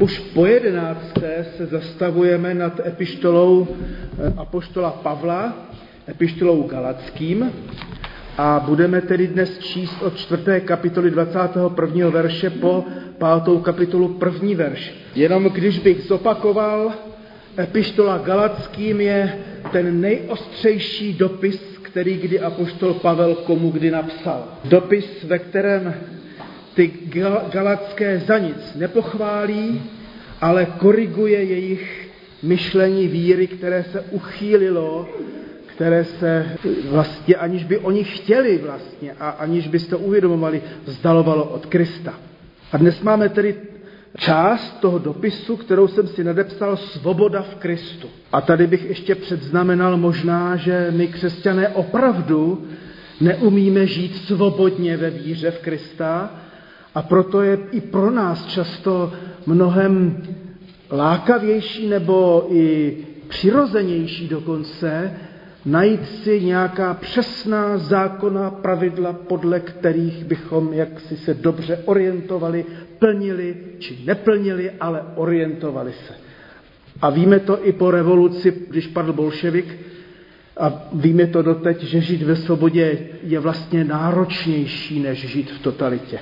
Už po jedenácté se zastavujeme nad epištolou eh, Apoštola Pavla, epištolou Galackým a budeme tedy dnes číst od čtvrté kapitoly 21. verše po pátou kapitolu první verš. Jenom když bych zopakoval, epištola Galackým je ten nejostřejší dopis, který kdy apoštol Pavel komu kdy napsal. Dopis, ve kterém ty galacké za nic nepochválí, ale koriguje jejich myšlení víry, které se uchýlilo, které se vlastně, aniž by oni chtěli vlastně a aniž byste uvědomovali, vzdalovalo od Krista. A dnes máme tedy část toho dopisu, kterou jsem si nadepsal Svoboda v Kristu. A tady bych ještě předznamenal možná, že my křesťané opravdu neumíme žít svobodně ve víře v Krista, a proto je i pro nás často mnohem lákavější nebo i přirozenější dokonce najít si nějaká přesná zákona, pravidla, podle kterých bychom jaksi se dobře orientovali, plnili či neplnili, ale orientovali se. A víme to i po revoluci, když padl bolševik, a víme to doteď, že žít ve svobodě je vlastně náročnější, než žít v totalitě.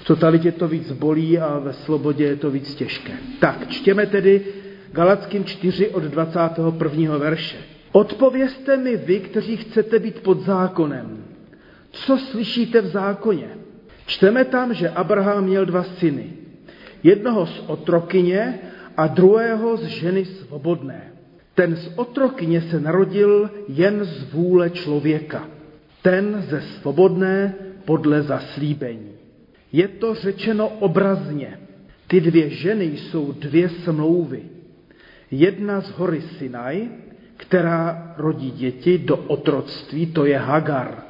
V totalitě to víc bolí a ve svobodě je to víc těžké. Tak, čtěme tedy Galackým 4 od 21. verše. Odpovězte mi vy, kteří chcete být pod zákonem. Co slyšíte v zákoně? Čteme tam, že Abraham měl dva syny. Jednoho z otrokyně a druhého z ženy svobodné. Ten z otrokyně se narodil jen z vůle člověka. Ten ze svobodné podle zaslíbení. Je to řečeno obrazně. Ty dvě ženy jsou dvě smlouvy. Jedna z hory Sinaj, která rodí děti do otroctví, to je Hagar.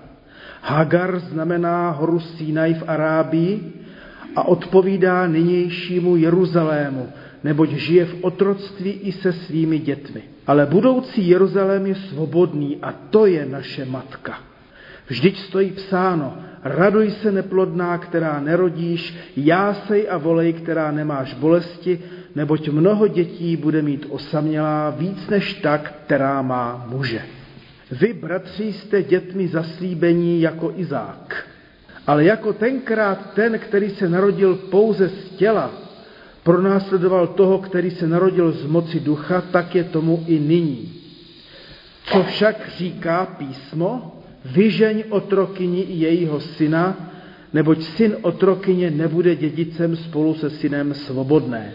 Hagar znamená horu Sinaj v Arábii a odpovídá nynějšímu Jeruzalému, neboť žije v otroctví i se svými dětmi. Ale budoucí Jeruzalém je svobodný a to je naše matka. Vždyť stojí psáno, raduj se neplodná, která nerodíš, jásej a volej, která nemáš bolesti, neboť mnoho dětí bude mít osamělá víc než tak, která má muže. Vy, bratři, jste dětmi zaslíbení jako Izák. Ale jako tenkrát ten, který se narodil pouze z těla, pronásledoval toho, který se narodil z moci ducha, tak je tomu i nyní. Co však říká písmo? Vyžeň otrokyni i jejího syna, neboť syn otrokyně nebude dědicem spolu se synem svobodné.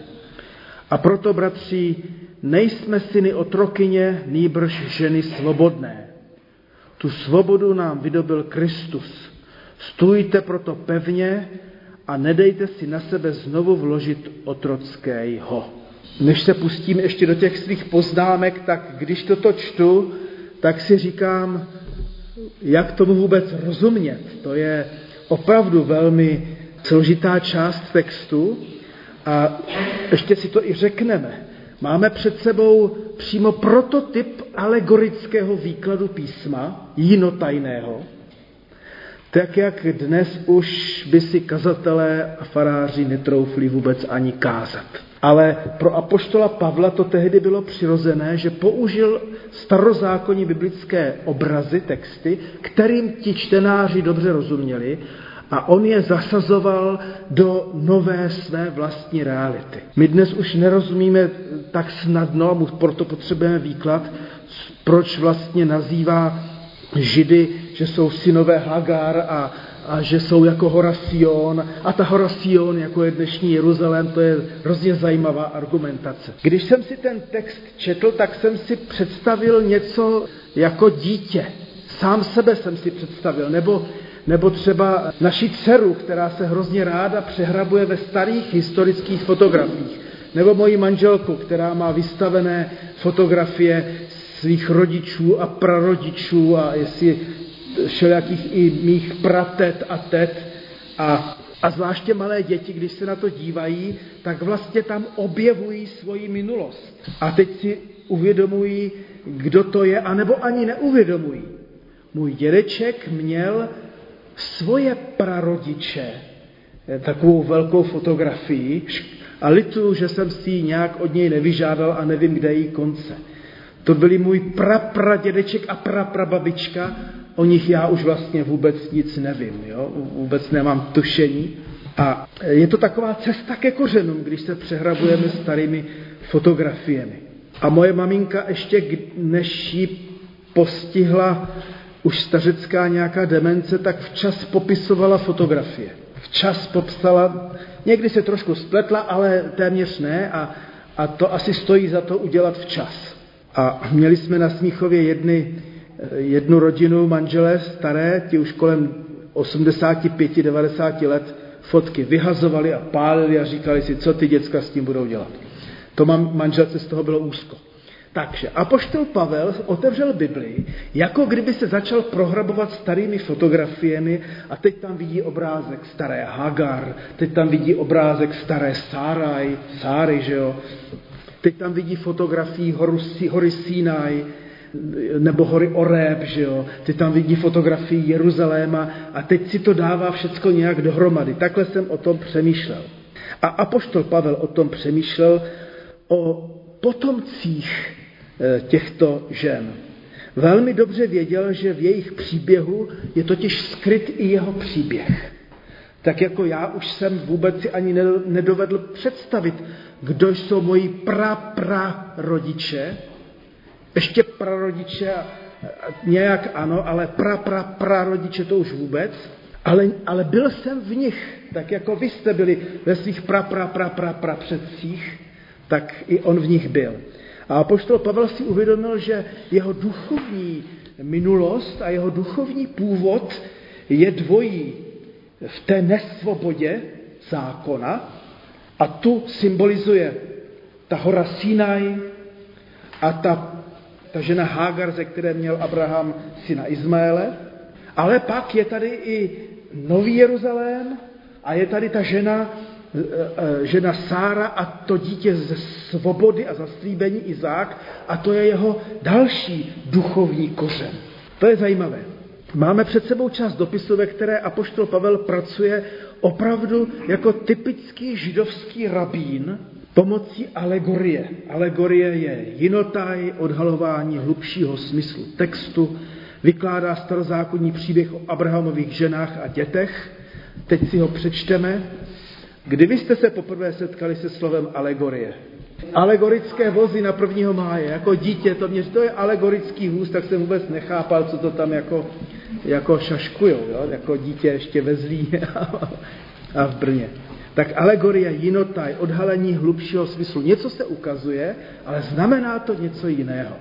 A proto, bratři, nejsme syny otrokyně, nýbrž ženy svobodné. Tu svobodu nám vydobil Kristus. Stůjte proto pevně a nedejte si na sebe znovu vložit otrockého. Než se pustím ještě do těch svých poznámek, tak když toto čtu, tak si říkám, jak tomu vůbec rozumět. To je opravdu velmi složitá část textu a ještě si to i řekneme. Máme před sebou přímo prototyp alegorického výkladu písma, jinotajného, tak jak dnes už by si kazatelé a faráři netroufli vůbec ani kázat. Ale pro apoštola Pavla to tehdy bylo přirozené, že použil starozákonní biblické obrazy, texty, kterým ti čtenáři dobře rozuměli a on je zasazoval do nové své vlastní reality. My dnes už nerozumíme tak snadno, proto potřebujeme výklad, proč vlastně nazývá Židy, že jsou synové Hagar a a že jsou jako hora Sion a ta hora Sion, jako je dnešní Jeruzalém, to je hrozně zajímavá argumentace. Když jsem si ten text četl, tak jsem si představil něco jako dítě. Sám sebe jsem si představil, nebo, nebo třeba naši dceru, která se hrozně ráda přehrabuje ve starých historických fotografiích. Nebo moji manželku, která má vystavené fotografie svých rodičů a prarodičů a jestli všelijakých i mých pratet a tet a, a zvláště malé děti, když se na to dívají, tak vlastně tam objevují svoji minulost. A teď si uvědomují, kdo to je, anebo ani neuvědomují. Můj dědeček měl svoje prarodiče, takovou velkou fotografii, A litu, že jsem si ji nějak od něj nevyžádal a nevím, kde je její konce. To byli můj prapradědeček a praprababička, o nich já už vlastně vůbec nic nevím, jo? vůbec nemám tušení. A je to taková cesta ke kořenům, když se přehrabujeme starými fotografiemi. A moje maminka ještě, než ji postihla už stařecká nějaká demence, tak včas popisovala fotografie. Včas popsala, někdy se trošku spletla, ale téměř ne a, a to asi stojí za to udělat včas. A měli jsme na Smíchově jedny, jednu rodinu, manželé staré, ti už kolem 85-90 let, fotky vyhazovali a pálili a říkali si, co ty děcka s tím budou dělat. To mám, manželce z toho bylo úzko. Takže apoštol Pavel otevřel Biblii, jako kdyby se začal prohrabovat starými fotografiemi a teď tam vidí obrázek staré Hagar, teď tam vidí obrázek staré Sáraj, Sáry, že jo, teď tam vidí fotografii hory, Sinai, nebo hory Oreb, že jo, teď tam vidí fotografii Jeruzaléma a teď si to dává všecko nějak dohromady. Takhle jsem o tom přemýšlel. A apoštol Pavel o tom přemýšlel o potomcích Eh, těchto žen. Velmi dobře věděl, že v jejich příběhu je totiž skryt i jeho příběh. Tak jako já už jsem vůbec si ani nedovedl představit, kdo jsou moji pra, pra rodiče, ještě prarodiče nějak ano, ale pra, pra, pra rodiče to už vůbec, ale, ale byl jsem v nich, tak jako vy jste byli ve svých pra, pra, pra, pra, pra předcích, tak i on v nich byl. A apoštol Pavel si uvědomil, že jeho duchovní minulost a jeho duchovní původ je dvojí v té nesvobodě zákona a tu symbolizuje ta hora Sinai a ta, ta žena Hagar, ze které měl Abraham syna Izmaele. Ale pak je tady i Nový Jeruzalém a je tady ta žena, Eh, eh, žena Sára a to dítě ze svobody a zaslíbení Izák a to je jeho další duchovní kořen. To je zajímavé. Máme před sebou část dopisu, ve které apoštol Pavel pracuje opravdu jako typický židovský rabín pomocí alegorie. Alegorie je jinotaj, odhalování hlubšího smyslu textu, vykládá starozákonní příběh o Abrahamových ženách a dětech. Teď si ho přečteme Kdy vy jste se poprvé setkali se slovem alegorie? Alegorické vozy na 1. máje, jako dítě, to mě, to je alegorický vůz, tak jsem vůbec nechápal, co to tam jako, jako šaškujou, jo? jako dítě ještě ve Zlí a v Brně. Tak alegorie, jinotaj, odhalení hlubšího smyslu. Něco se ukazuje, ale znamená to něco jiného.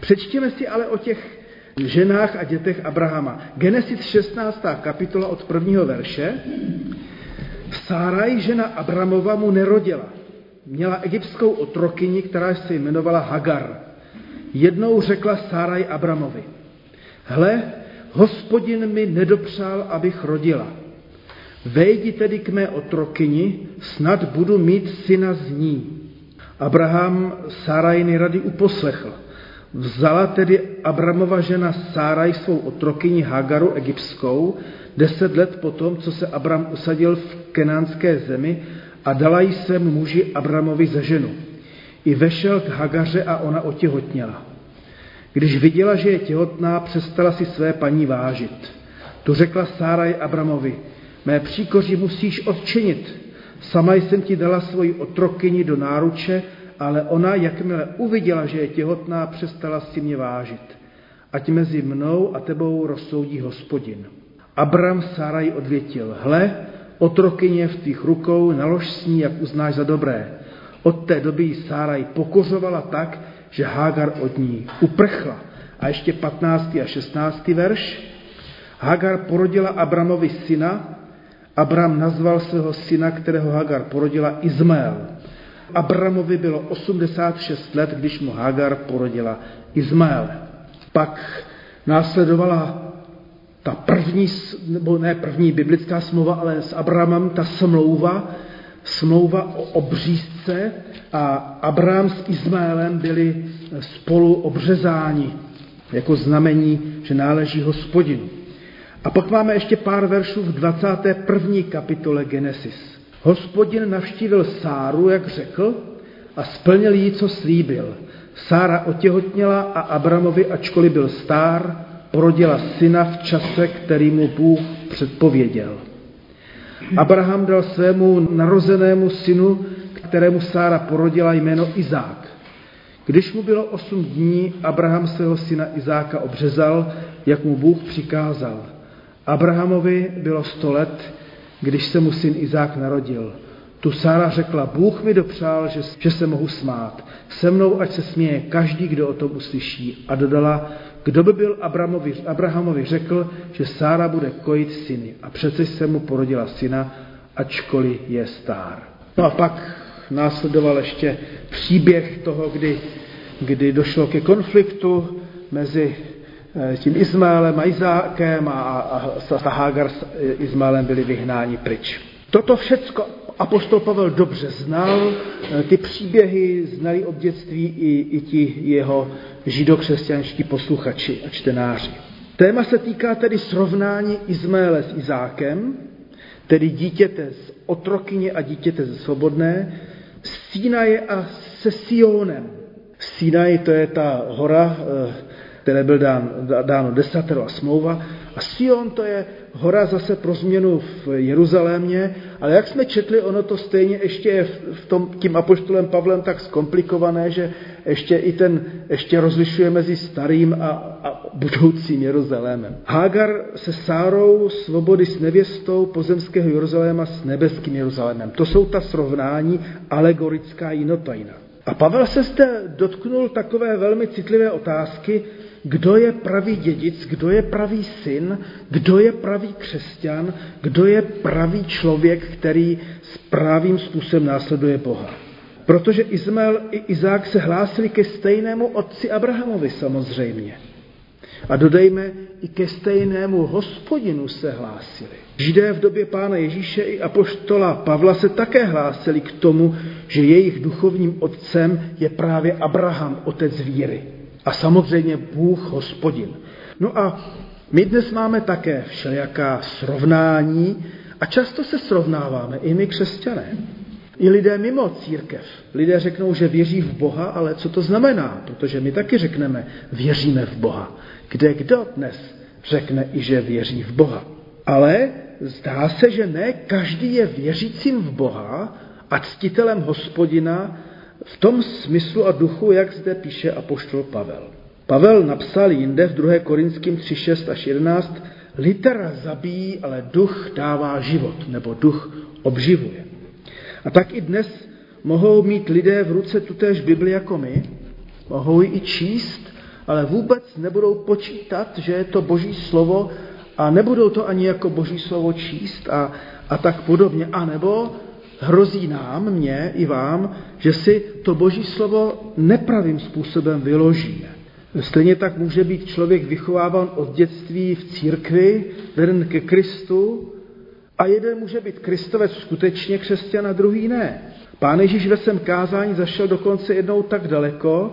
Přečtěme si ale o těch ženách a dětech Abrahama. Genesis 16. kapitola od prvního verše. Sáraj, žena Abramova, mu nerodila. Měla egyptskou otrokyni, která se jmenovala Hagar. Jednou řekla Sáraj Abramovi, hle, hospodin mi nedopřál, abych rodila. Vejdi tedy k mé otrokyni, snad budu mít syna z ní. Abraham Sárajny rady uposlechl. Vzala tedy Abramova žena Sáraj svou otrokyni Hagaru egyptskou, deset let potom, co se Abram usadil v kenánské zemi a dala jí svému muži Abramovi za ženu. I vešel k Hagaře a ona otěhotněla. Když viděla, že je těhotná, přestala si své paní vážit. Tu řekla Sáraj Abramovi, mé příkoři musíš odčinit. Sama jsem ti dala svoji otrokyni do náruče, ale ona, jakmile uviděla, že je těhotná, přestala si mě vážit. Ať mezi mnou a tebou rozsoudí hospodin. Abram Saraj odvětil, hle, otrokyně v tvých rukou, nalož s ní, jak uznáš za dobré. Od té doby ji Sáraj pokořovala tak, že Hagar od ní uprchla. A ještě 15. a 16. verš. Hagar porodila Abramovi syna, Abram nazval svého syna, kterého Hagar porodila, Izmael. Abramovi bylo 86 let, když mu Hagar porodila Izmael. Pak následovala ta první, nebo ne první biblická smlouva, ale s Abrahamem ta smlouva, smlouva o obřízce a Abraham s Izmaelem byli spolu obřezáni jako znamení, že náleží hospodinu. A pak máme ještě pár veršů v 21. kapitole Genesis. Hospodin navštívil Sáru, jak řekl, a splnil jí, co slíbil. Sára otěhotněla a Abramovi, ačkoliv byl stár, porodila syna v čase, který mu Bůh předpověděl. Abraham dal svému narozenému synu, kterému Sára porodila jméno Izák. Když mu bylo osm dní, Abraham svého syna Izáka obřezal, jak mu Bůh přikázal. Abrahamovi bylo sto let, když se mu syn Izák narodil. Tu Sára řekla, Bůh mi dopřál, že, že se mohu smát. Se mnou, ať se směje každý, kdo o tom uslyší. A dodala, kdo by byl Abrahamovi, Abrahamovi řekl, že Sára bude kojit syny. A přece se mu porodila syna, ačkoliv je stár. No a pak následoval ještě příběh toho, kdy, kdy došlo ke konfliktu mezi eh, tím Izmaelem a Izákem a, a, a Hagar s Izmaelem byli vyhnáni pryč. Toto všecko apostol Pavel dobře znal, eh, ty příběhy znali od dětství i, i ti jeho židokřesťanští posluchači a čtenáři. Téma se týká tedy srovnání Izmaele s Izákem, tedy dítěte z otrokyně a dítěte ze svobodné, Sínaje a se Sionem. Sinaj to je ta hora, eh, které byl dán, dáno desatero a smlouva. A Sion to je hora zase pro změnu v Jeruzalémě, ale jak jsme četli, ono to stejně ještě je v tom, tím apoštolem Pavlem tak zkomplikované, že ještě i ten, ještě rozlišuje mezi starým a, a budoucím Jeruzalémem. Hagar se Sárou svobody s nevěstou pozemského Jeruzaléma s nebeským Jeruzalémem. To jsou ta srovnání alegorická jinotajna. A Pavel se zde dotknul takové velmi citlivé otázky, kdo je pravý dědic, kdo je pravý syn, kdo je pravý křesťan, kdo je pravý člověk, který správným způsobem následuje Boha. Protože Izmael i Izák se hlásili ke stejnému otci Abrahamovi samozřejmě. A dodejme, i ke stejnému hospodinu se hlásili. Židé v době pána Ježíše i apoštola Pavla se také hlásili k tomu, že jejich duchovním otcem je právě Abraham, otec víry. A samozřejmě Bůh hospodin. No a my dnes máme také všelijaká srovnání a často se srovnáváme, i my křesťané. I lidé mimo církev. Lidé řeknou, že věří v Boha, ale co to znamená? Protože my taky řekneme, věříme v Boha. Kde kdo dnes řekne i, že věří v Boha? Ale zdá se, že ne každý je věřícím v Boha a ctitelem hospodina v tom smyslu a duchu, jak zde píše apoštol Pavel. Pavel napsal jinde v 2. Korinským 3, 6 až 11, litera zabíjí, ale duch dává život, nebo duch obživuje. A tak i dnes mohou mít lidé v ruce tutéž Bibli jako my, mohou ji i číst, ale vůbec nebudou počítat, že je to boží slovo a nebudou to ani jako boží slovo číst a, a tak podobně. A nebo hrozí nám, mě i vám, že si to boží slovo nepravým způsobem vyložíme. Stejně tak může být člověk vychováván od dětství v církvi, veden ke Kristu, a jeden může být kristovec skutečně křesťan a druhý ne. Pán Ježíš ve svém kázání zašel dokonce jednou tak daleko,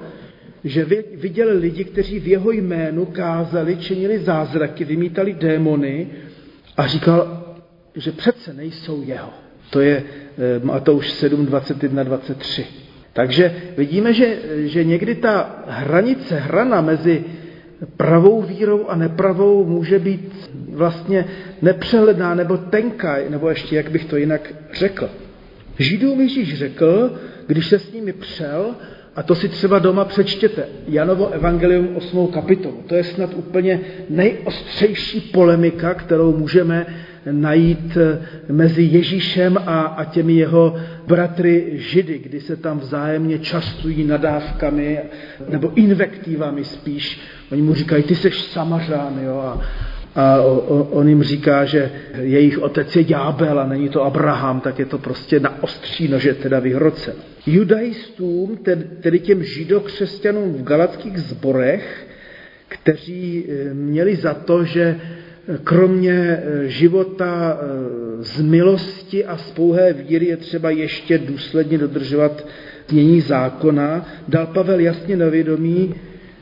že viděl lidi, kteří v jeho jménu kázali, činili zázraky, vymítali démony a říkal, že přece nejsou jeho. To je Matouš 7, 21, 23. Takže vidíme, že, že někdy ta hranice, hrana mezi pravou vírou a nepravou může být vlastně nepřehledná nebo tenká, nebo ještě, jak bych to jinak řekl. Židům Ježíš řekl, když se s nimi přel, a to si třeba doma přečtěte, Janovo evangelium 8. kapitolu. To je snad úplně nejostřejší polemika, kterou můžeme najít eh, mezi Ježíšem a, a těmi jeho bratry Židy, kdy se tam vzájemně častují nadávkami nebo invektivami spíš. Oni mu říkají, ty jsi samařán, jo, a, a on jim říká, že jejich otec je ďábel a není to Abraham, tak je to prostě na ostří nože teda vyhrocen. Judaistům, tedy těm židokřesťanům v galackých zborech, kteří eh, měli za to, že kromě eh, života eh, z milosti a z pouhé víry je třeba ještě důsledně dodržovat znění zákona, dal Pavel jasně na vědomí,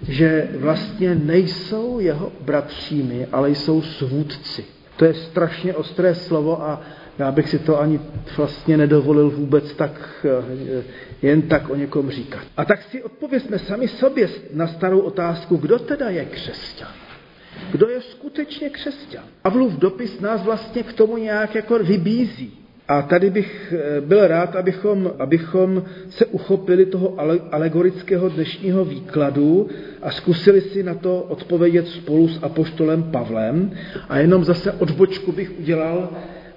že vlastně nejsou jeho bratřími, ale jsou svůdci. To je strašně ostré slovo a já bych si to ani vlastně nedovolil vůbec tak, eh, jen tak o někom říkat. A tak si odpověsme sami sobě na starou otázku, kdo teda je křesťan? Kdo je skutečně křesťan? Pavlův dopis nás vlastně k tomu nějak jako vybízí. A tady bych eh, byl rád, abychom, abychom se uchopili toho alegorického dnešního výkladu a zkusili si na to odpovědět spolu s apoštolem Pavlem. A jenom zase odbočku bych udělal,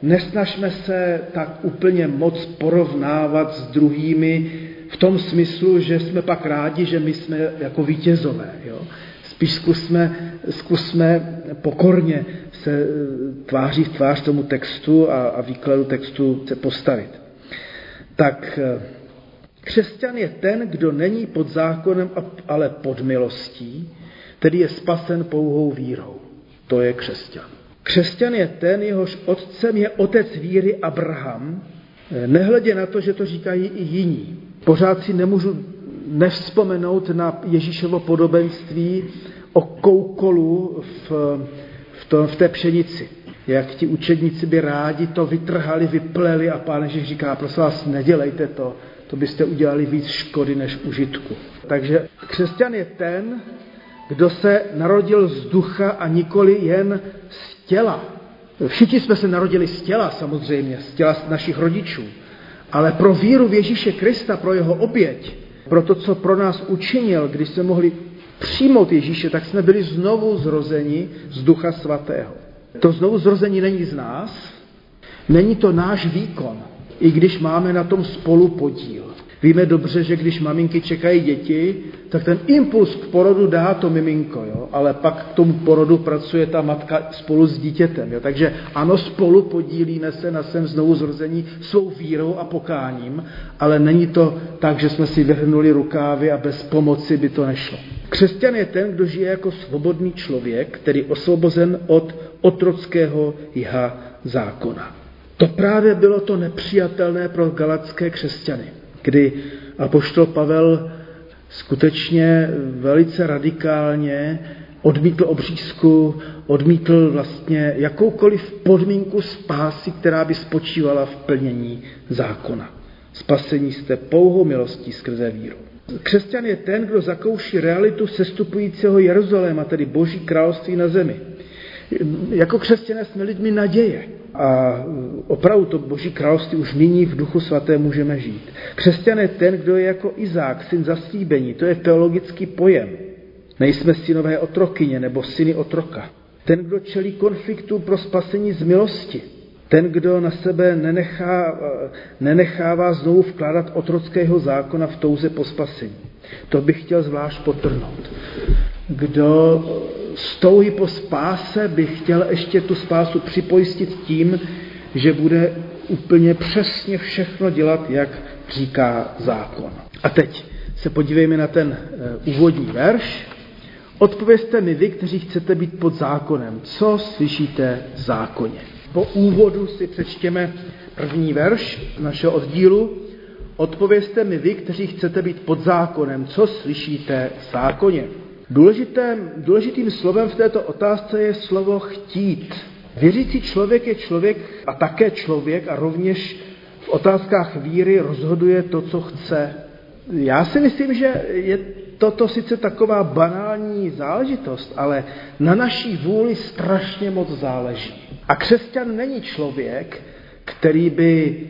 nesnažme se tak úplně moc porovnávat s druhými v tom smyslu, že jsme pak rádi, že my jsme jako vítězové. Jo? Spíš zkusme, zkusme pokorně se eh, tváří v tvář tomu textu a, a výkladu textu se postavit. Tak eh, křesťan je ten, kdo není pod zákonem, ale pod milostí, tedy je spasen pouhou vírou. To je křesťan. Křesťan je ten, jehož otcem je otec víry Abraham, eh, nehledě na to, že to říkají i jiní. Pořád si nemůžu nevzpomenout na Ježíšovo podobenství o koukolu v, v, to, v té pšenici. Jak ti učedníci by rádi to vytrhali, vypleli a pán Ježíš říká, prosím vás, nedělejte to, to byste udělali víc škody než užitku. Takže křesťan je ten, kdo se narodil z ducha a nikoli jen z těla. Všichni jsme se narodili z těla samozřejmě, z těla našich rodičů. Ale pro víru v Ježíše Krista, pro jeho oběť, pro to, co pro nás učinil, když jsme mohli přijmout Ježíše, tak jsme byli znovu zrozeni z Ducha Svatého. To znovu zrození není z nás, není to náš výkon, i když máme na tom spolu podíl. Víme dobře, že když maminky čekají děti, tak ten impuls k porodu dá to miminko, jo? ale pak k tomu porodu pracuje ta matka spolu s dítětem. Jo? Takže ano, spolu podílíme se na svém znovu zrození svou vírou a pokáním, ale není to tak, že jsme si vyhrnuli rukávy a bez pomoci by to nešlo. Křesťan je ten, kdo žije jako svobodný člověk, který osvobozen od otrockého jiha zákona. To právě bylo to nepřijatelné pro galacké křesťany kdy apoštol Pavel skutečně velice radikálně odmítl obřízku, odmítl vlastně jakoukoliv podmínku spásy, která by spočívala v plnění zákona. Spasení jste pouhou milostí skrze víru. Křesťan je ten, kdo zakouší realitu sestupujícího Jeruzaléma, tedy Boží království na zemi. Jako křesťané jsme lidmi naděje. A opravdu to Boží království už nyní v duchu svaté můžeme žít. Křesťan je ten, kdo je jako Izák, syn zaslíbení. To je teologický pojem. Nejsme synové otrokyně nebo syny otroka. Ten, kdo čelí konfliktu pro spasení z milosti. Ten, kdo na sebe nenechá, nenechává znovu vkládat otrockého zákona v touze po spasení. To bych chtěl zvlášť potrhnout. Kdo touhy po spáse by chtěl ještě tu spásu připojistit tím, že bude úplně přesně všechno dělat, jak říká zákon. A teď se podívejme na ten eh, úvodní verš. Odpovězte mi vy, kteří chcete být pod zákonem, co slyšíte v zákoně. Po úvodu si přečtěme první verš našeho oddílu. Odpovězte mi vy, kteří chcete být pod zákonem, co slyšíte v zákoně. Důležitým, důležitým slovem v této otázce je slovo chtít. Věřící člověk je člověk a také člověk a rovněž v otázkách víry rozhoduje to, co chce. Já si myslím, že je toto sice taková banální záležitost, ale na naší vůli strašně moc záleží. A křesťan není člověk, který by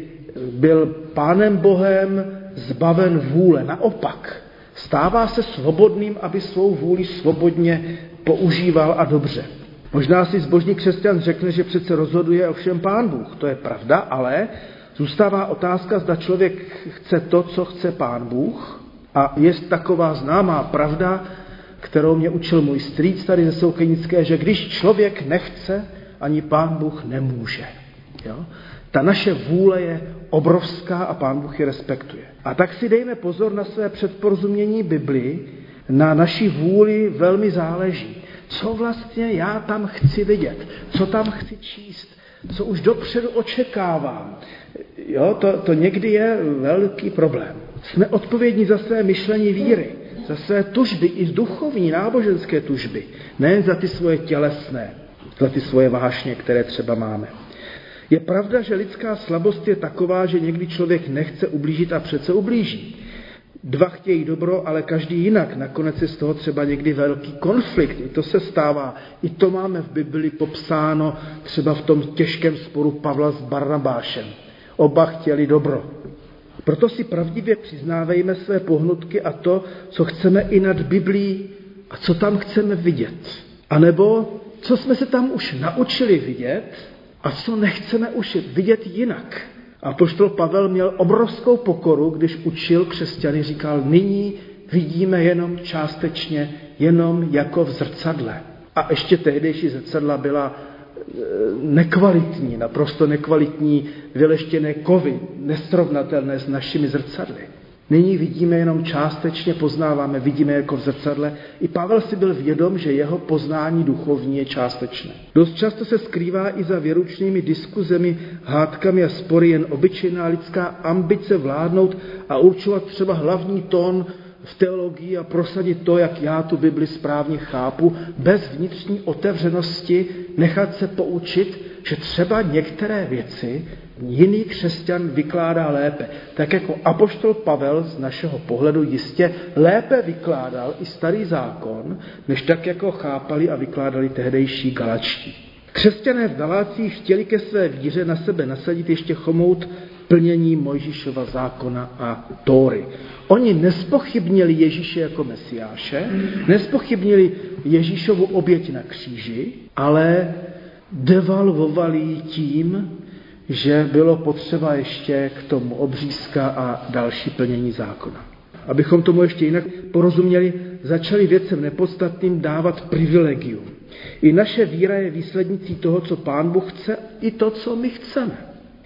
byl pánem Bohem zbaven vůle. Naopak, Stává se svobodným, aby svou vůli svobodně používal a dobře. Možná si zbožný křesťan řekne, že přece rozhoduje o všem pán Bůh. To je pravda, ale zůstává otázka, zda člověk chce to, co chce pán Bůh. A je taková známá pravda, kterou mě učil můj strýc tady ze Soukenické, že když člověk nechce, ani pán Bůh nemůže. Jo? Ta naše vůle je obrovská a pán Bůh ji respektuje. A tak si dejme pozor na své předporozumění Biblii, na naší vůli velmi záleží. Co vlastně já tam chci vidět, co tam chci číst, co už dopředu očekávám. Jo, to, to někdy je velký problém. Jsme odpovědní za své myšlení víry, za své tužby, i duchovní, náboženské tužby, nejen za ty svoje tělesné, za ty svoje vášně, které třeba máme. Je pravda, že lidská slabost je taková, že někdy člověk nechce ublížit a přece ublíží. Dva chtějí dobro, ale každý jinak. Nakonec je z toho třeba někdy velký konflikt. I to se stává. I to máme v Bibli popsáno třeba v tom těžkém sporu Pavla s Barnabášem. Oba chtěli dobro. Proto si pravdivě přiznávejme své pohnutky a to, co chceme i nad Biblí a co tam chceme vidět. A nebo co jsme se tam už naučili vidět a co nechceme už vidět jinak. A poštol Pavel měl obrovskou pokoru, když učil křesťany, říkal, nyní vidíme jenom částečně, jenom jako v zrcadle. A ještě tehdejší zrcadla byla e, nekvalitní, naprosto nekvalitní, vyleštěné kovy, nesrovnatelné s našimi zrcadly. Nyní vidíme jenom částečně, poznáváme, vidíme jako v zrcadle. I Pavel si byl vědom, že jeho poznání duchovní je částečné. Dost často se skrývá i za věručnými diskuzemi, hádkami a spory jen obyčejná lidská ambice vládnout a určovat třeba hlavní tón v teologii a prosadit to, jak já tu Bibli správně chápu, bez vnitřní otevřenosti nechat se poučit, že třeba některé věci jiný křesťan vykládá lépe. Tak jako apoštol Pavel z našeho pohledu jistě lépe vykládal i starý zákon, než tak jako chápali a vykládali tehdejší galačtí. Křesťané v Galácích chtěli ke své víře na sebe nasadit ještě chomout plnění Mojžíšova zákona a Tóry. Oni nespochybnili Ježíše jako mesiáše, nespochybnili Ježíšovu oběť na kříži, ale devalvovali tím, že bylo potřeba ještě k tomu obřízka a další plnění zákona. Abychom tomu ještě jinak porozuměli, začali věcem nepodstatným dávat privilegium. I naše víra je výslednicí toho, co Pán Bůh chce, i to, co my chceme.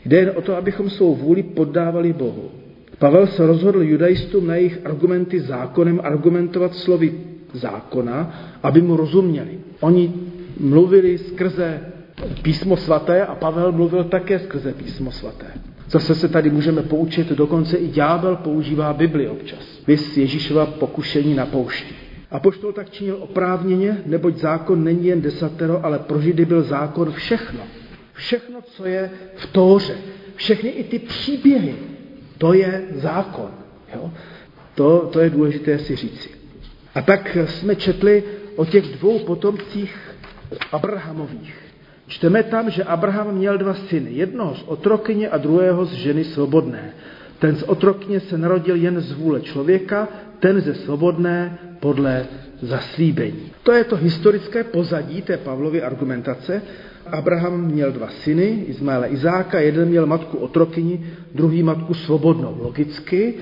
Jde jen o to, abychom svou vůli poddávali Bohu. Pavel se rozhodl judaistům na jejich argumenty zákonem argumentovat slovy zákona, aby mu rozuměli. Oni mluvili skrze písmo svaté a Pavel mluvil také skrze písmo svaté. Zase se tady můžeme poučit, dokonce i ďábel používá Bibli občas. Vys Ježíšova pokušení na poušti. A poštol tak činil oprávněně, neboť zákon není jen desatero, ale pro Židy byl zákon všechno. Všechno, co je v Tóře, všechny i ty příběhy, to je zákon. Jo? To, to je důležité si říci. A tak jsme četli o těch dvou potomcích Abrahamových. Čteme tam, že Abraham měl dva syny, jednoho z otrokyně a druhého z ženy svobodné. Ten z otrokyně se narodil jen z vůle člověka, ten ze svobodné podle zaslíbení. To je to historické pozadí té Pavlovy argumentace. Abraham měl dva syny, Izmaele Izáka, jeden měl matku otrokyni, druhý matku svobodnou. Logicky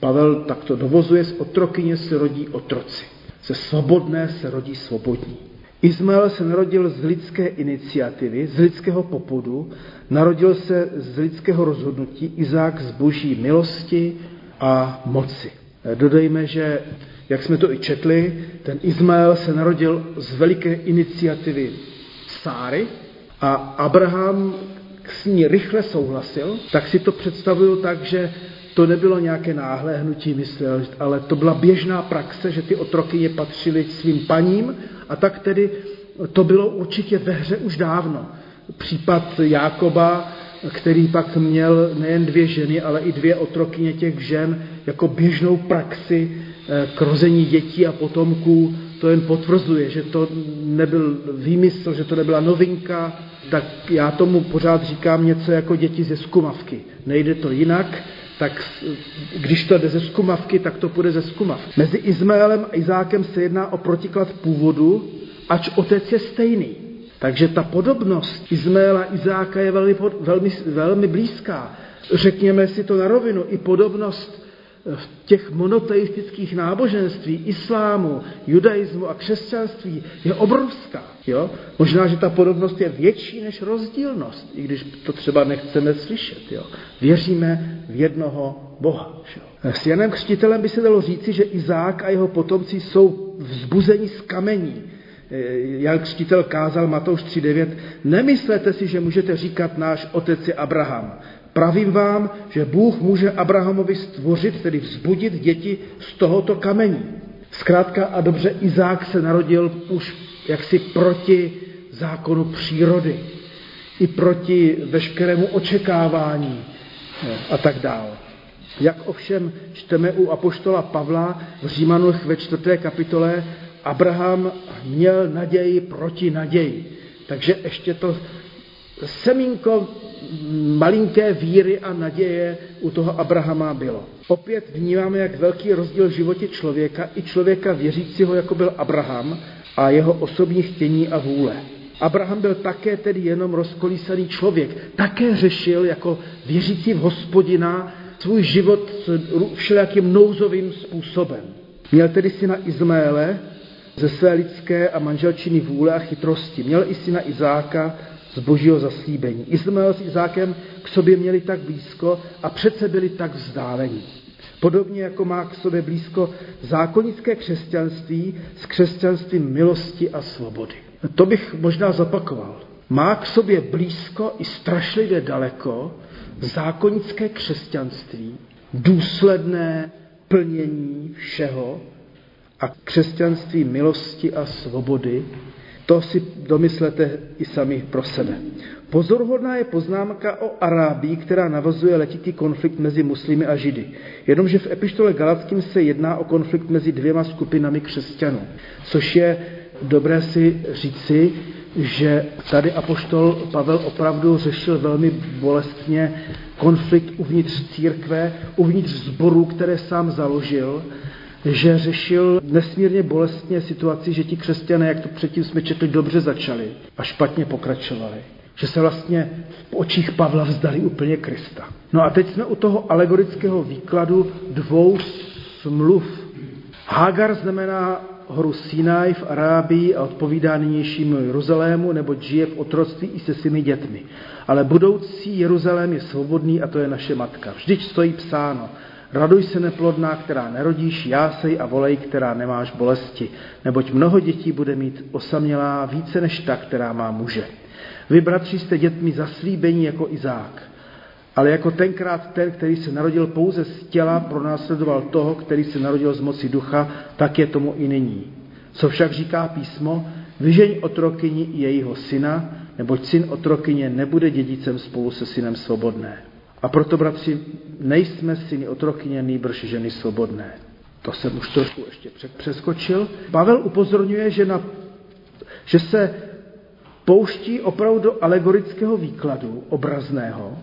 Pavel takto dovozuje, z otrokyně se rodí otroci, ze svobodné se rodí svobodní. Izmael se narodil z lidské iniciativy, z lidského popudu, narodil se z lidského rozhodnutí, Izák z boží milosti a moci. Dodejme, že, jak jsme to i četli, ten Izmael se narodil z veliké iniciativy Sáry a Abraham s ní rychle souhlasil, tak si to představuju tak, že to nebylo nějaké náhlé hnutí mysl, ale to byla běžná praxe, že ty otrokyně patřily svým paním a tak tedy to bylo určitě ve hře už dávno. Případ Jákoba, který pak měl nejen dvě ženy, ale i dvě otrokyně těch žen jako běžnou praxi eh, k rození dětí a potomků, to jen potvrzuje, že to nebyl výmysl, že to nebyla novinka, tak já tomu pořád říkám něco jako děti ze skumavky. Nejde to jinak, tak když to jde ze skumavky, tak to půjde ze skumavky. Mezi Izmaelem a Izákem se jedná o protiklad původu, ač otec je stejný. Takže ta podobnost Izmaela a Izáka je velmi, velmi, velmi blízká. Řekněme si to na rovinu, i podobnost v těch monoteistických náboženství, islámu, judaismu a křesťanství je obrovská. Jo? Možná, že ta podobnost je větší než rozdílnost, i když to třeba nechceme slyšet. Jo? Věříme v jednoho Boha. Jo? S Janem Křtitelem by se dalo říci, že Izák a jeho potomci jsou vzbuzení z kamení. Jan Křtitel kázal Matouš 3.9, nemyslete si, že můžete říkat náš otec je Abraham. Pravím vám, že Bůh může Abrahamovi stvořit, tedy vzbudit děti z tohoto kamení. Zkrátka a dobře, Izák se narodil už jaksi proti zákonu přírody. i proti veškerému očekávání a tak dále. Jak ovšem čteme u apoštola Pavla v Římanoch ve čtvrté kapitole, Abraham měl naději proti naději. Takže ještě to semínko malinké víry a naděje u toho Abrahama bylo. Opět vnímáme, jak velký rozdíl v životě člověka i člověka věřícího, jako byl Abraham, a jeho osobní chtění a vůle. Abraham byl také tedy jenom rozkolísaný člověk. Také řešil jako věřící v hospodina svůj život všelijakým nouzovým způsobem. Měl tedy syna Izmaele ze své lidské a manželčiny vůle a chytrosti. Měl i syna Izáka z božího zaslíbení. Izmael s Izákem k sobě měli tak blízko a přece byli tak vzdálení. Podobně jako má k sobě blízko zákonické křesťanství s křesťanstvím milosti a svobody. To bych možná zapakoval. Má k sobě blízko i strašlivě daleko zákonické křesťanství, důsledné plnění všeho a křesťanství milosti a svobody, to si domyslete i sami pro sebe. Pozoruhodná je poznámka o Arábii, která navazuje letitý konflikt mezi muslimy a židy. Jenomže v epištole Galackým se jedná o konflikt mezi dvěma skupinami křesťanů, což je dobré si říci, že tady apoštol Pavel opravdu řešil velmi bolestně konflikt uvnitř církve, uvnitř zboru, které sám založil, že řešil nesmírně bolestně situaci, že ti křesťané, jak to předtím jsme četli, dobře začali a špatně pokračovali. Že se vlastně v očích Pavla vzdali úplně Krista. No a teď jsme u toho alegorického výkladu dvou smluv. Hagar znamená horu Sinaj v Arábii a odpovídá nynějšímu Jeruzalému, nebo žije v otroctví i se svými dětmi. Ale budoucí Jeruzalém je svobodný a to je naše matka. Vždyť stojí psáno, Raduj se neplodná, která nerodíš, jásej a volej, která nemáš bolesti, neboť mnoho dětí bude mít osamělá více než ta, která má muže. Vy, bratři, jste dětmi zaslíbení jako Izák. Ale jako tenkrát ten, který se narodil pouze z těla, pronásledoval toho, který se narodil z moci ducha, tak je tomu i nyní. Co však říká písmo, vyžeň otrokyni jejího syna, neboť syn otrokyně nebude dědicem spolu se synem svobodné. A proto, bratři, nejsme syny otrokyně, nýbrž ženy svobodné. To jsem už trošku ještě přeskočil. Pavel upozorňuje, že, na, že se pouští opravdu do alegorického výkladu obrazného,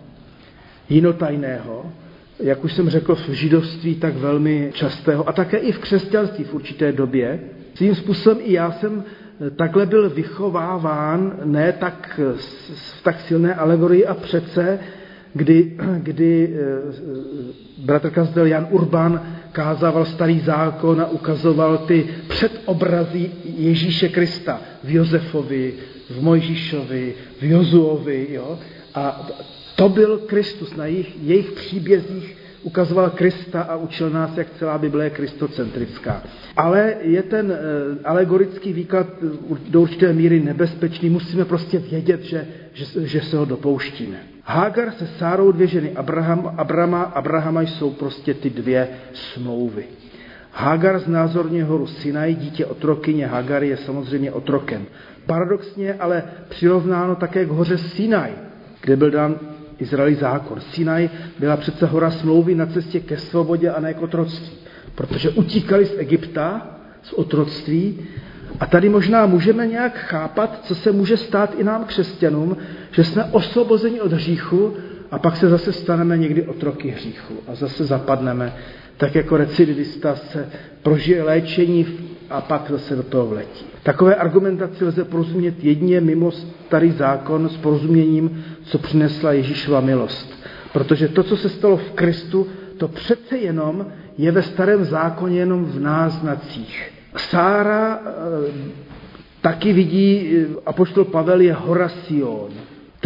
jinotajného, jak už jsem řekl, v židovství tak velmi častého a také i v křesťanství v určité době. Svým způsobem i já jsem takhle byl vychováván, ne tak v tak silné alegorii a přece, kdy, kdy eh, bratr kazdel Jan Urban kázával starý zákon a ukazoval ty předobrazy Ježíše Krista v Josefovi, v Mojžíšovi, v Jozuovi. Jo? A to byl Kristus. Na jejich, jejich příbězích ukazoval Krista a učil nás, jak celá Bible je kristocentrická. Ale je ten eh, alegorický výklad do určité míry nebezpečný. Musíme prostě vědět, že, že, že se ho dopouštíme. Hagar se Sárou dvě ženy Abraham, Abrama, Abrahama jsou prostě ty dvě smlouvy. Hagar znázorně horu Sinaj, dítě otrokyně Hagar je samozřejmě otrokem. Paradoxně ale přirovnáno také k hoře Sinaj, kde byl dán Izraeli zákon. Sinaj byla přece hora smlouvy na cestě ke svobodě a ne k otroctví, protože utíkali z Egypta, z otroctví a tady možná můžeme nějak chápat, co se může stát i nám křesťanům, že jsme osvobozeni od hříchu a pak se zase staneme někdy otroky hříchu a zase zapadneme, tak jako recidivista se prožije léčení a pak zase do toho vletí. Takové argumentaci lze porozumět jedině mimo starý zákon s porozuměním, co přinesla Ježíšova milost. Protože to, co se stalo v Kristu, to přece jenom je ve starém zákoně jenom v náznacích. Sára eh, taky vidí, eh, apoštol Pavel je hora Sion,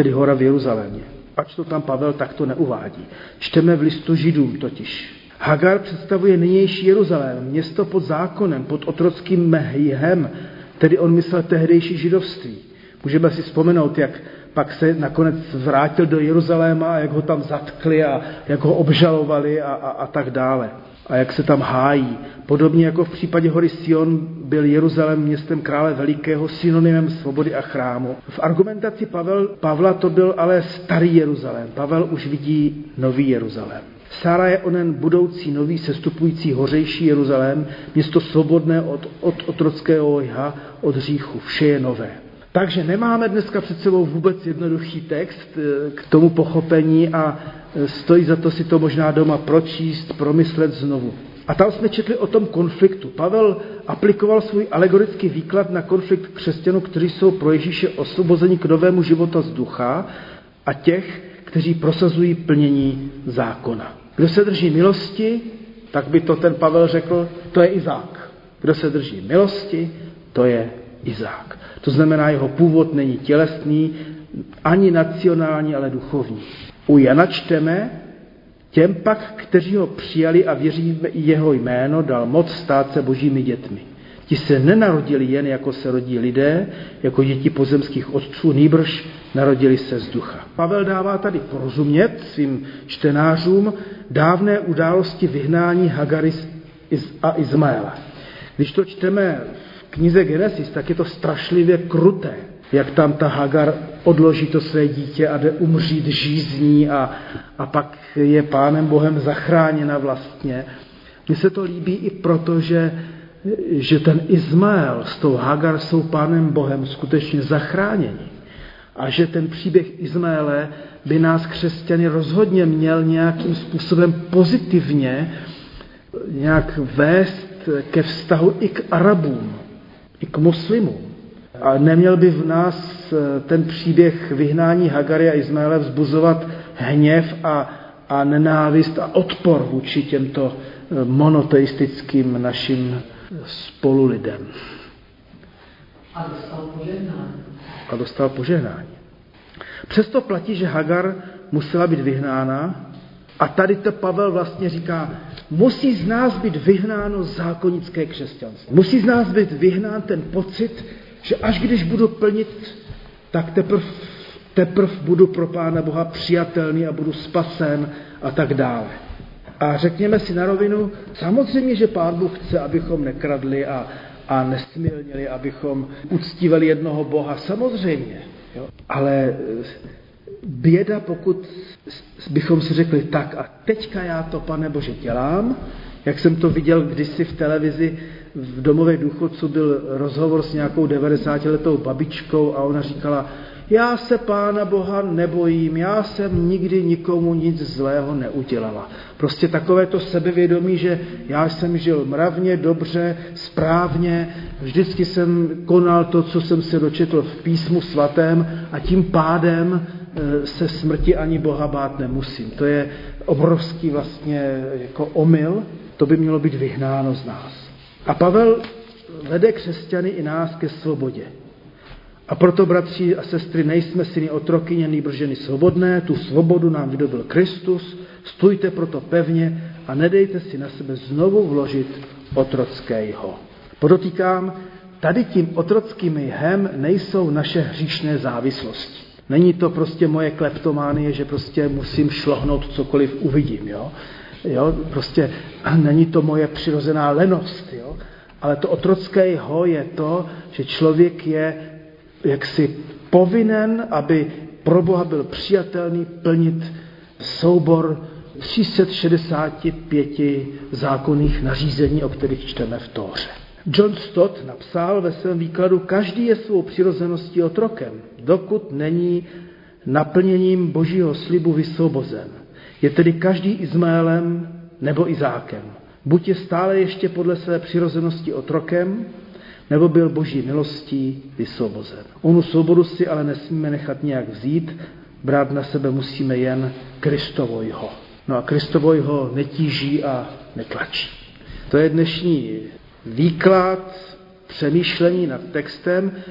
tedy hora v Jeruzalémě. Ač to tam Pavel takto neuvádí. Čteme v listu Židům totiž. Hagar představuje nynější Jeruzalém, město pod zákonem, pod otrockým mehihem, tedy on myslel tehdejší židovství. Můžeme si vzpomenout, jak pak se nakonec vrátil do Jeruzaléma a jak ho tam zatkli a jak ho obžalovali a, a, a tak dále. A jak se tam hájí. Podobně jako v případě hory Sion byl Jeruzalém městem krále velikého synonymem svobody a chrámu. V argumentaci Pavel, Pavla to byl ale starý Jeruzalém. Pavel už vidí nový Jeruzalém. Sára je onen budoucí nový sestupující hořejší Jeruzalém, město svobodné od, od otrockého jha, od hříchu. Vše je nové. Takže nemáme dneska před sebou vůbec jednoduchý text eh, k tomu pochopení a eh, stojí za to si to možná doma pročíst, promyslet znovu. A tam jsme četli o tom konfliktu. Pavel aplikoval svůj alegorický výklad na konflikt křesťanů, kteří jsou pro Ježíše osvobozeni k novému života z ducha a těch, kteří prosazují plnění zákona. Kdo se drží milosti, tak by to ten Pavel řekl, to je Izák. Kdo se drží milosti, to je Izák. To znamená, jeho původ není tělesný, ani nacionální, ale duchovní. U Jana čteme, těm pak, kteří ho přijali a věří jeho jméno, dal moc stát se božími dětmi. Ti se nenarodili jen jako se rodí lidé, jako děti pozemských otců, nýbrž narodili se z ducha. Pavel dává tady porozumět svým čtenářům dávné události vyhnání Hagaris a Izmaela. Když to čteme knize Genesis, tak je to strašlivě kruté, jak tam ta Hagar odloží to své dítě a jde umřít žízní a, a pak je pánem Bohem zachráněna vlastně. Mně se to líbí i proto, že že ten Izmael s tou Hagar jsou pánem Bohem skutečně zachráněni. A že ten příběh Izmaele by nás křesťany rozhodně měl nějakým způsobem pozitivně nějak vést ke vztahu i k Arabům, i k muslimům. A neměl by v nás ten příběh vyhnání Hagary a Izmaele vzbuzovat hněv a, a nenávist a odpor vůči těmto monoteistickým našim spolu lidem. A dostal požehnání. A dostal požehnání. Přesto platí, že Hagar musela být vyhnána a tady to Pavel vlastně říká, musí z nás být vyhnáno zákonické křesťanství. Musí z nás být vyhnán ten pocit, že až když budu plnit, tak teprve teprv budu pro Pána Boha přijatelný a budu spasen a tak dále. A řekněme si na rovinu, samozřejmě, že Pán Bůh chce, abychom nekradli a, a nesmilnili, abychom uctívali jednoho Boha, samozřejmě. Jo? Ale běda, pokud bychom si řekli tak a teďka já to, pane Bože, dělám, jak jsem to viděl kdysi v televizi, v domově důchodců byl rozhovor s nějakou 90-letou babičkou a ona říkala, já se Pána Boha nebojím, já jsem nikdy nikomu nic zlého neudělala. Prostě takové to sebevědomí, že já jsem žil mravně, dobře, správně, vždycky jsem konal to, co jsem se dočetl v písmu svatém a tím pádem se smrti ani Boha bát nemusím. To je obrovský vlastně jako omyl, to by mělo být vyhnáno z nás. A Pavel vede křesťany i nás ke svobodě. A proto, bratři a sestry, nejsme syny otrokyně, nýbrž ženy svobodné, tu svobodu nám vydobil Kristus, stůjte proto pevně a nedejte si na sebe znovu vložit otrockého. Podotýkám, tady tím otrockým jhem nejsou naše hříšné závislosti. Není to prostě moje kleptománie, že prostě musím šlohnout cokoliv uvidím. Jo? Jo? Prostě není to moje přirozená lenost. Jo? Ale to otrocké jeho je to, že člověk je jaksi povinen, aby pro Boha byl přijatelný plnit soubor 365 zákonných nařízení, o kterých čteme v Tóře. John Stott napsal ve svém výkladu, každý je svou přirozeností otrokem, dokud není naplněním božího slibu vysvobozen. Je tedy každý Izmaelem nebo Izákem. Buď je stále ještě podle své přirozenosti otrokem, nebo byl boží milostí vysvobozen. Onu svobodu si ale nesmíme nechat nějak vzít, brát na sebe musíme jen Kristovojho. No a Kristovojho netíží a netlačí. To je dnešní výklad, přemýšlení nad textem